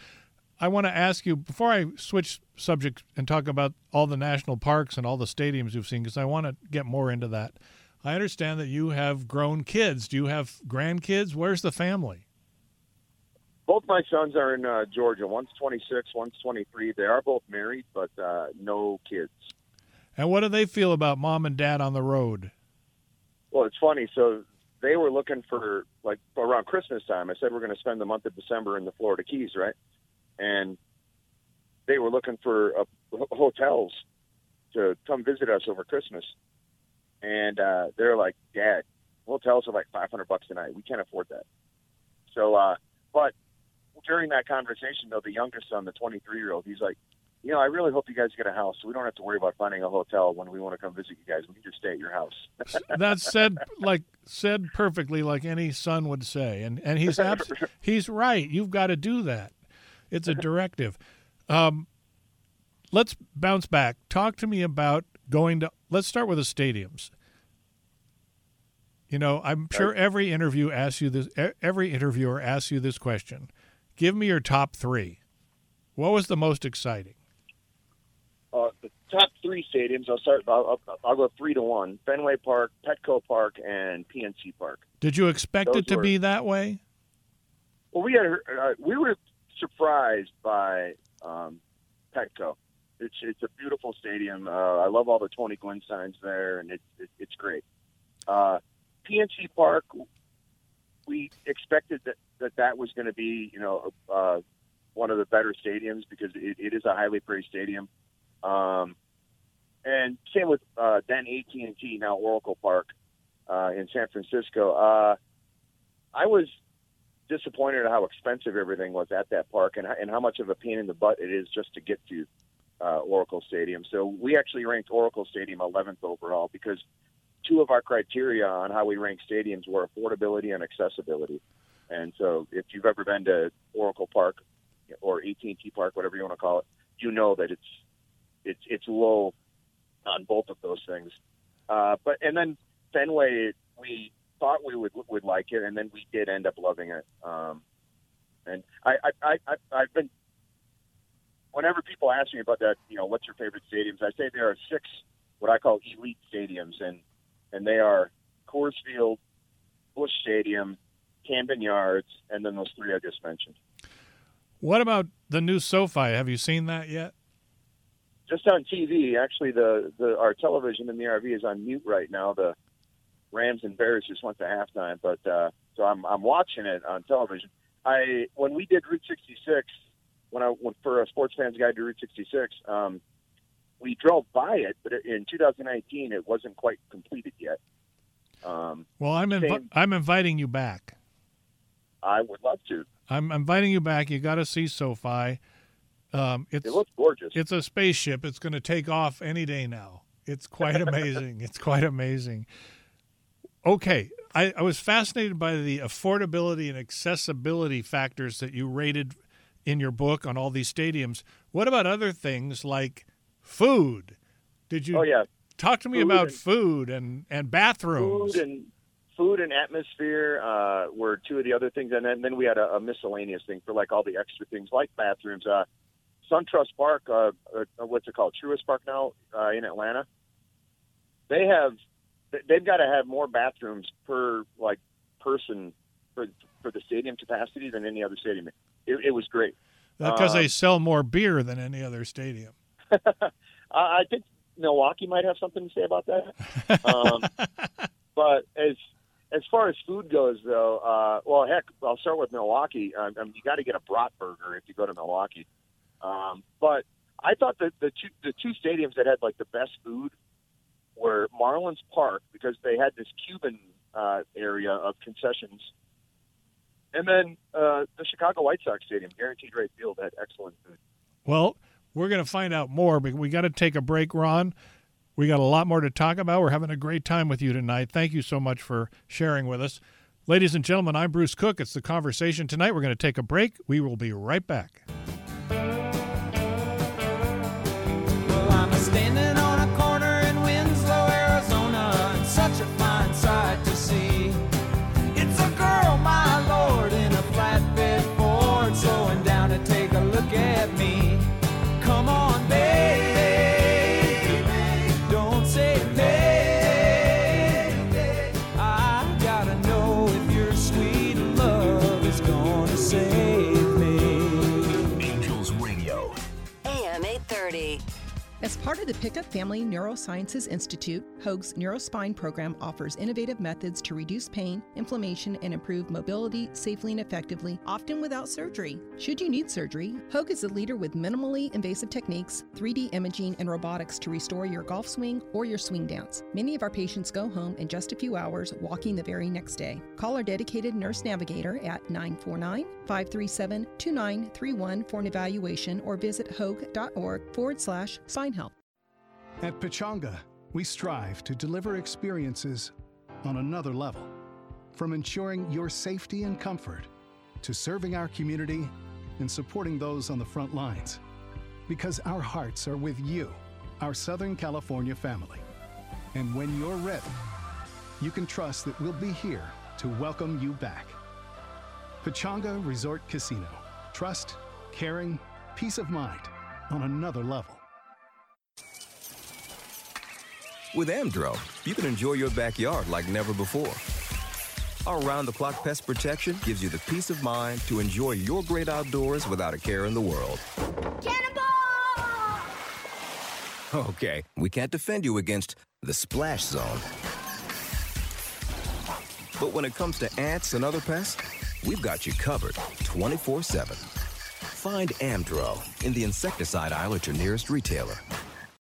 I want to ask you before I switch subjects and talk about all the national parks and all the stadiums you've seen, because I want to get more into that. I understand that you have grown kids. Do you have grandkids? Where's the family? Both my sons are in uh, Georgia. One's 26, one's 23. They are both married, but uh, no kids. And what do they feel about mom and dad on the road? Well, it's funny. So they were looking for like around Christmas time. I said we're going to spend the month of December in the Florida Keys, right? And they were looking for uh, hotels to come visit us over Christmas. And uh, they're like, "Dad, hotels are like 500 bucks a night. We can't afford that." So, uh, but during that conversation, though, the youngest son, the 23 year old, he's like, you know, I really hope you guys get a house so we don't have to worry about finding a hotel when we want to come visit you guys. We can just stay at your house. That's said like said perfectly, like any son would say, and and he's abs- he's right. You've got to do that. It's a directive. Um, let's bounce back. Talk to me about going to. Let's start with the stadiums. You know, I'm sure every interview asks you this. Every interviewer asks you this question. Give me your top three. What was the most exciting? Uh, the top three stadiums. I'll start. I'll, I'll, go three to one: Fenway Park, Petco Park, and PNC Park. Did you expect Those it to were- be that way? Well, we had uh, we were surprised by um, Petco. It's it's a beautiful stadium. Uh, I love all the Tony Gwynn signs there, and it, it, it's great. Uh, PNC Park, we expected that that, that was going to be you know uh, one of the better stadiums because it, it is a highly praised stadium. Um, and same with uh, then AT and T now Oracle Park uh, in San Francisco. Uh, I was disappointed at how expensive everything was at that park and, and how much of a pain in the butt it is just to get to uh, Oracle Stadium. So we actually ranked Oracle Stadium 11th overall because two of our criteria on how we rank stadiums were affordability and accessibility. And so if you've ever been to Oracle Park or AT&T Park, whatever you want to call it, you know that it's it's it's low on both of those things. Uh, but and then Fenway, we thought we would would like it, and then we did end up loving it. Um, and I, I, I, I've been whenever people ask me about that, you know, what's your favorite stadiums? I say there are six what I call elite stadiums, and and they are Coors Field, Busch Stadium, Camden Yards, and then those three I just mentioned. What about the new SoFi? Have you seen that yet? Just on TV. Actually, the, the our television in the RV is on mute right now. The Rams and Bears just went to halftime, but uh, so I'm I'm watching it on television. I when we did Route 66, when I went for a sports fans guide to Route 66, um, we drove by it, but in 2019 it wasn't quite completed yet. Um, Well, I'm invi- same- I'm inviting you back. I would love to. I'm inviting you back. You got to see SoFi. Um, it's It looks gorgeous. It's a spaceship. It's going to take off any day now. It's quite amazing. it's quite amazing. Okay, I, I was fascinated by the affordability and accessibility factors that you rated in your book on all these stadiums. What about other things like food? Did you? Oh, yeah. Talk to me Food about and- food and and bathrooms. Food and food and atmosphere uh, were two of the other things, and then, then we had a, a miscellaneous thing for like all the extra things like bathrooms. Uh, SunTrust Park, uh, uh, what's it called, Truist Park now uh, in Atlanta. They have they've got to have more bathrooms per like person for for the stadium capacity than any other stadium. It, it was great. because Um, they sell more beer than any other stadium. I I think Milwaukee might have something to say about that. Um, but as as far as food goes, though, uh, well, heck, I'll start with Milwaukee. Um, you got to get a brat burger if you go to Milwaukee. Um, but I thought that the two the two stadiums that had like the best food were Marlins Park because they had this Cuban uh, area of concessions, and then uh, the Chicago White Sox Stadium, Guaranteed Rate Field, had excellent food. Well, we're going to find out more, but we got to take a break, Ron. We got a lot more to talk about. We're having a great time with you tonight. Thank you so much for sharing with us. Ladies and gentlemen, I'm Bruce Cook. It's the conversation tonight. We're going to take a break. We will be right back. Of the Pickup Family Neurosciences Institute, Hoag's Neurospine program offers innovative methods to reduce pain, inflammation, and improve mobility safely and effectively, often without surgery. Should you need surgery, Hoag is a leader with minimally invasive techniques, 3D imaging, and robotics to restore your golf swing or your swing dance. Many of our patients go home in just a few hours, walking the very next day. Call our dedicated nurse navigator at 949 537 2931 for an evaluation or visit hoag.org forward slash spine health. At Pechanga, we strive to deliver experiences on another level. From ensuring your safety and comfort to serving our community and supporting those on the front lines. Because our hearts are with you, our Southern California family. And when you're ready, you can trust that we'll be here to welcome you back. Pechanga Resort Casino. Trust, caring, peace of mind on another level. With Amdro, you can enjoy your backyard like never before. Our round the clock pest protection gives you the peace of mind to enjoy your great outdoors without a care in the world. Cannonball! Okay, we can't defend you against the splash zone. But when it comes to ants and other pests, we've got you covered 24 7. Find Amdro in the insecticide aisle at your nearest retailer.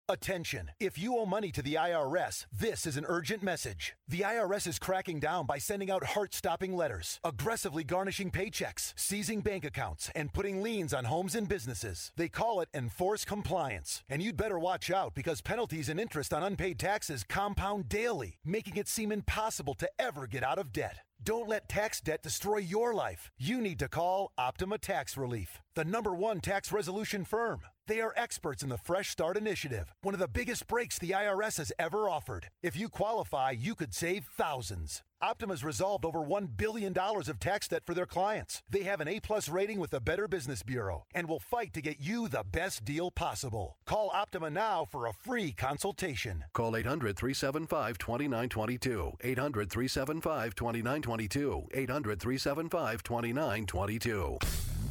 Attention! If you owe money to the IRS, this is an urgent message. The IRS is cracking down by sending out heart stopping letters, aggressively garnishing paychecks, seizing bank accounts, and putting liens on homes and businesses. They call it enforced compliance. And you'd better watch out because penalties and interest on unpaid taxes compound daily, making it seem impossible to ever get out of debt. Don't let tax debt destroy your life. You need to call Optima Tax Relief, the number one tax resolution firm. They are experts in the Fresh Start Initiative, one of the biggest breaks the IRS has ever offered. If you qualify, you could save thousands. Optima's resolved over $1 billion of tax debt for their clients. They have an A plus rating with the Better Business Bureau and will fight to get you the best deal possible. Call Optima now for a free consultation. Call 800 375 2922. 800 375 2922. 800 375 2922.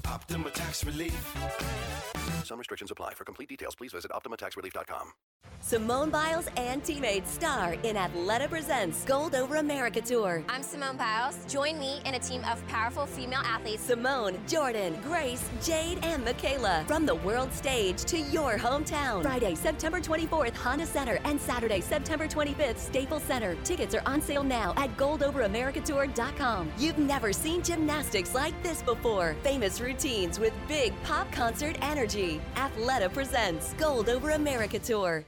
Optima Tax Relief. Some restrictions apply. For complete details, please visit OptimaTaxRelief.com. Simone Biles and teammates star in Athleta Presents Gold Over America Tour. I'm Simone Biles. Join me and a team of powerful female athletes Simone, Jordan, Grace, Jade, and Michaela. From the world stage to your hometown. Friday, September 24th, Honda Center, and Saturday, September 25th, Staples Center. Tickets are on sale now at goldoveramericaTour.com. You've never seen gymnastics like this before. Famous routines with big pop concert energy. Athleta presents Gold Over America Tour.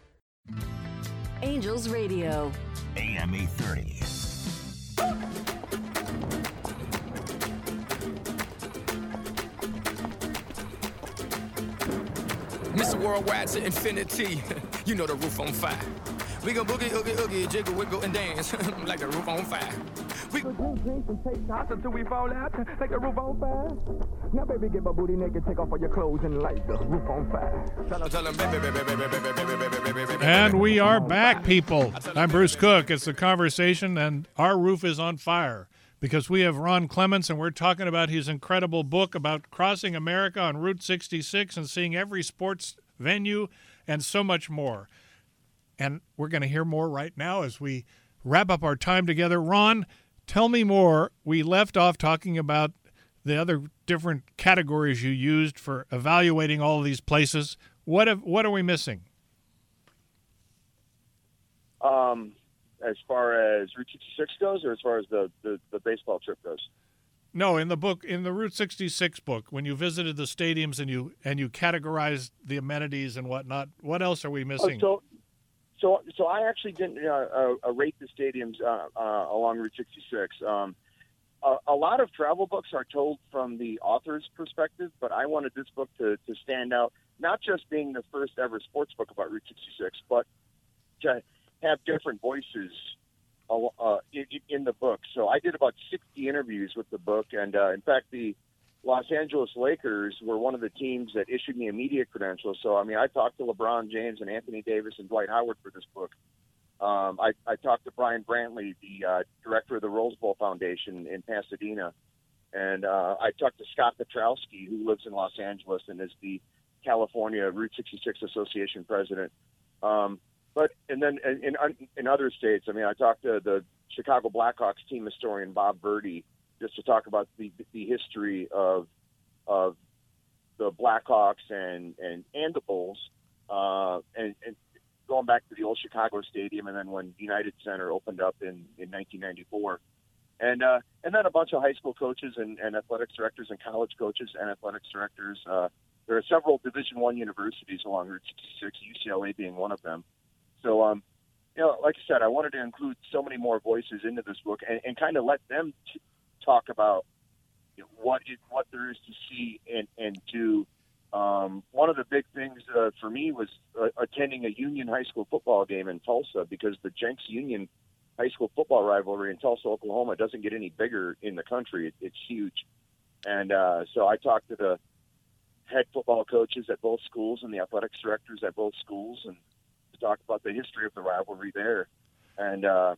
Angels Radio. AM 830. Mr. Worldwide to infinity. you know the roof on fire. We gon' boogie, oogie, oogie, jiggle, wiggle, and dance like the roof on fire. We drink drinks and take shots until we fall out. Take a roof on fire. Now, baby, get my booty naked, take off all your clothes and light the roof on fire. And we are back, people. I'm Bruce Cook. It's the conversation, and our roof is on fire because we have Ron Clements and we're talking about his incredible book about crossing America on Route 66 and seeing every sports venue and so much more. And we're going to hear more right now as we wrap up our time together. Ron, tell me more. We left off talking about the other different categories you used for evaluating all of these places. What have, what are we missing? Um, as far as Route 66 goes, or as far as the, the, the baseball trip goes? No, in the book, in the Route 66 book, when you visited the stadiums and you and you categorized the amenities and whatnot, what else are we missing? Oh, so, so, so I actually didn't uh, uh, rate the stadiums uh, uh, along Route 66. Um, a, a lot of travel books are told from the author's perspective, but I wanted this book to, to stand out, not just being the first ever sports book about Route 66, but to have different voices uh, in, in the book. So I did about 60 interviews with the book, and uh, in fact, the Los Angeles Lakers were one of the teams that issued me a media credential. So I mean, I talked to LeBron James and Anthony Davis and Dwight Howard for this book. Um, I, I talked to Brian Brantley, the uh, director of the Rose Bowl Foundation in Pasadena, and uh, I talked to Scott Piotrowski, who lives in Los Angeles and is the California Route 66 Association president. Um, but and then in, in in other states, I mean, I talked to the Chicago Blackhawks team historian Bob Verdi just to talk about the the history of of the Blackhawks and and and the Bulls, uh, and, and going back to the old Chicago Stadium, and then when United Center opened up in in 1994, and uh, and then a bunch of high school coaches and, and athletics directors and college coaches and athletics directors. Uh, there are several Division One universities along Route 66, UCLA being one of them. So, um, you know, like I said, I wanted to include so many more voices into this book and, and kind of let them t- talk about what what there is to see and and do. Um, one of the big things uh, for me was uh, attending a Union high school football game in Tulsa because the Jenks Union high school football rivalry in Tulsa, Oklahoma, doesn't get any bigger in the country. It, it's huge, and uh, so I talked to the head football coaches at both schools and the athletics directors at both schools, and to talk about the history of the rivalry there. And uh,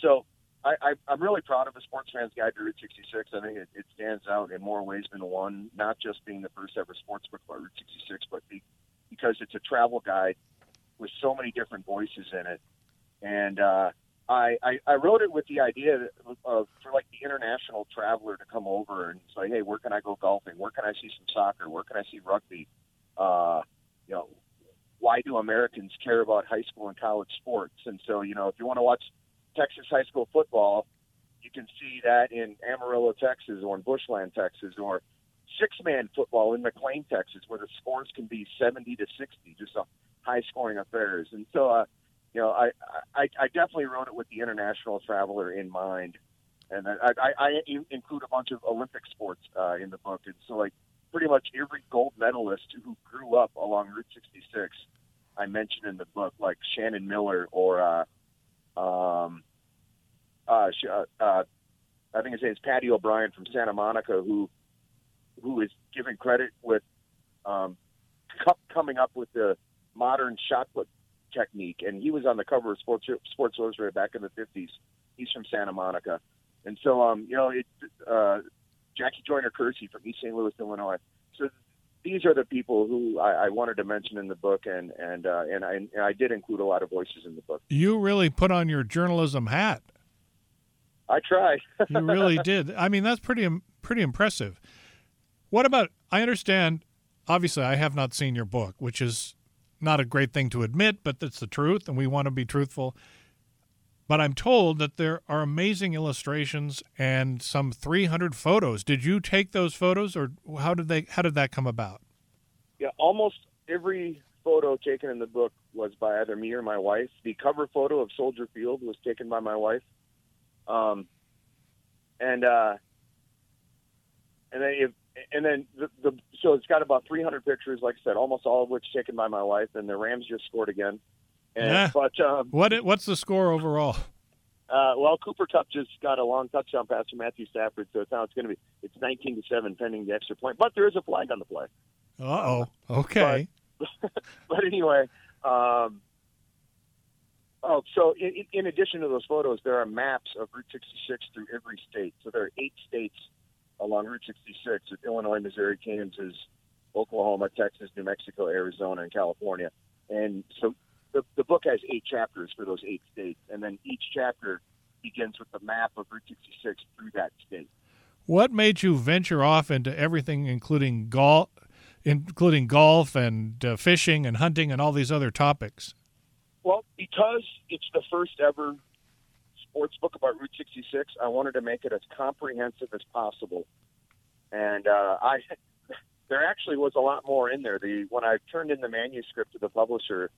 so I, I, I'm really proud of a Sports Fans Guide to Route 66. I think it, it stands out in more ways than one, not just being the first ever sports book about Route 66, but be, because it's a travel guide with so many different voices in it. And uh, I, I, I wrote it with the idea of for like the international traveler to come over and say, hey, where can I go golfing? Where can I see some soccer? Where can I see rugby? Uh, you know, why do Americans care about high school and college sports? And so, you know, if you want to watch Texas high school football, you can see that in Amarillo, Texas, or in Bushland, Texas, or six-man football in McLean, Texas, where the scores can be 70 to 60, just a high-scoring affairs. And so, uh, you know, I, I I definitely wrote it with the international traveler in mind, and I, I, I include a bunch of Olympic sports uh, in the book, and so like pretty much every gold medalist who grew up along Route 66, I mentioned in the book, like Shannon Miller or uh, um, uh, uh, I think his name is Parry O'Brien from Santa Monica, who who is given credit with um, coming up with the modern shot put technique, and he was on the cover of Sports Sports Illustrated back in the '50s. He's from Santa Monica, and so um, you know, it, uh, Jackie Joyner Kersee from East St. Louis, Illinois. So these are the people who I, I wanted to mention in the book, and and uh, and I and I did include a lot of voices in the book. You really put on your journalism hat. I try. you really did. I mean, that's pretty pretty impressive. What about? I understand. Obviously, I have not seen your book, which is not a great thing to admit, but that's the truth, and we want to be truthful. But I'm told that there are amazing illustrations and some 300 photos. Did you take those photos, or how did they? How did that come about? Yeah, almost every photo taken in the book was by either me or my wife. The cover photo of Soldier Field was taken by my wife. Um, and uh, and then if and then the, the so it's got about 300 pictures, like I said, almost all of which taken by my wife. And the Rams just scored again. And, yeah. But um, what what's the score overall? Uh, well, Cooper Kupp just got a long touchdown pass from Matthew Stafford, so it's now it's going to be it's 19 to seven, pending the extra point. But there is a flag on the play. Uh oh. Okay. But, but anyway, um, oh, so in, in addition to those photos, there are maps of Route 66 through every state. So there are eight states along Route 66 with Illinois, Missouri, Kansas, Oklahoma, Texas, New Mexico, Arizona, and California. And so the, the book has eight chapters for those eight states, and then each chapter begins with the map of Route 66 through that state. What made you venture off into everything, including golf, including golf and uh, fishing and hunting and all these other topics? Well, because it's the first ever sports book about Route 66, I wanted to make it as comprehensive as possible. And uh, I, there actually was a lot more in there. The when I turned in the manuscript to the publisher,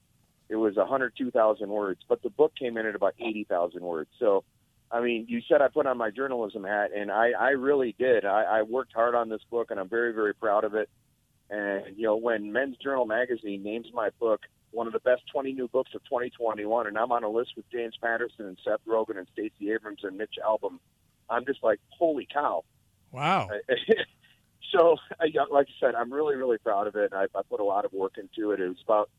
it was 102,000 words, but the book came in at about 80,000 words. So, I mean, you said I put on my journalism hat, and I, I really did. I, I worked hard on this book, and I'm very, very proud of it. And you know, when Men's Journal magazine names my book one of the best 20 new books of 2021, and I'm on a list with James Patterson and Seth Rogen and Stacey Abrams and Mitch Albom. I'm just like, holy cow! Wow. so, like I said, I'm really, really proud of it. I, I put a lot of work into it. It was about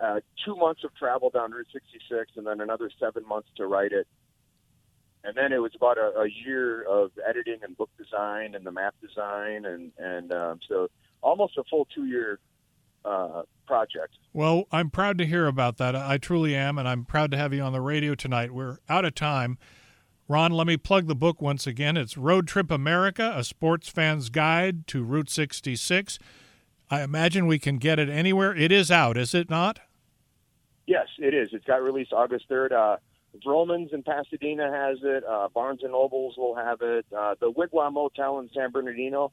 uh, two months of travel down Route 66, and then another seven months to write it. And then it was about a, a year of editing and book design and the map design, and and um, so almost a full two year uh, project. Well, I'm proud to hear about that. I truly am, and I'm proud to have you on the radio tonight. We're out of time. Ron, let me plug the book once again. It's Road Trip America, a sports fan's guide to Route 66. I imagine we can get it anywhere. It is out, is it not? Yes, it is. It's got released August 3rd. Uh, Vroman's in Pasadena has it. Uh, Barnes and Nobles will have it. Uh, the Wigwam Motel in San Bernardino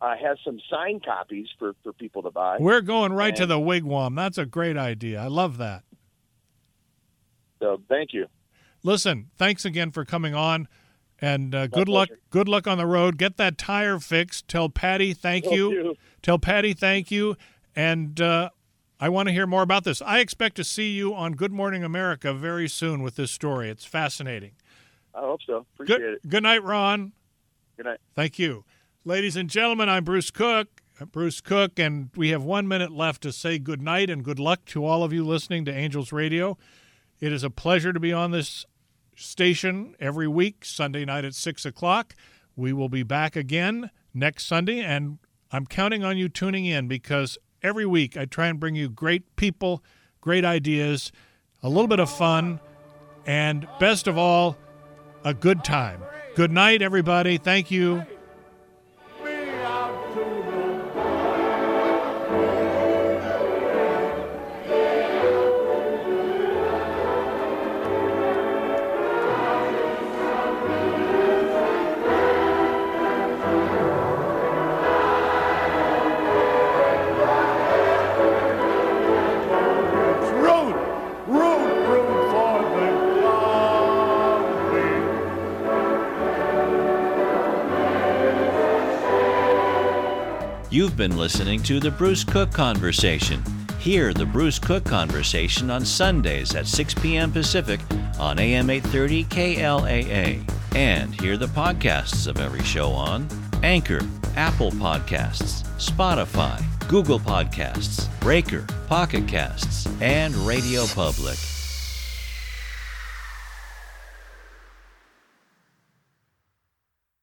uh, has some signed copies for, for people to buy. We're going right and, to the Wigwam. That's a great idea. I love that. So thank you. Listen, thanks again for coming on, and uh, good luck. Good luck on the road. Get that tire fixed. Tell Patty thank you. you. Tell Patty thank you, and uh, I want to hear more about this. I expect to see you on Good Morning America very soon with this story. It's fascinating. I hope so. Appreciate good, it. Good night, Ron. Good night. Thank you. Ladies and gentlemen, I'm Bruce Cook. Bruce Cook, and we have one minute left to say good night and good luck to all of you listening to Angels Radio. It is a pleasure to be on this station every week, Sunday night at 6 o'clock. We will be back again next Sunday, and I'm counting on you tuning in because every week I try and bring you great people, great ideas, a little bit of fun, and best of all, a good time. Good night, everybody. Thank you. You've been listening to the Bruce Cook Conversation. Hear the Bruce Cook Conversation on Sundays at 6 p.m. Pacific on AM 830 KLAA. And hear the podcasts of every show on Anchor, Apple Podcasts, Spotify, Google Podcasts, Breaker, Pocket Casts, and Radio Public.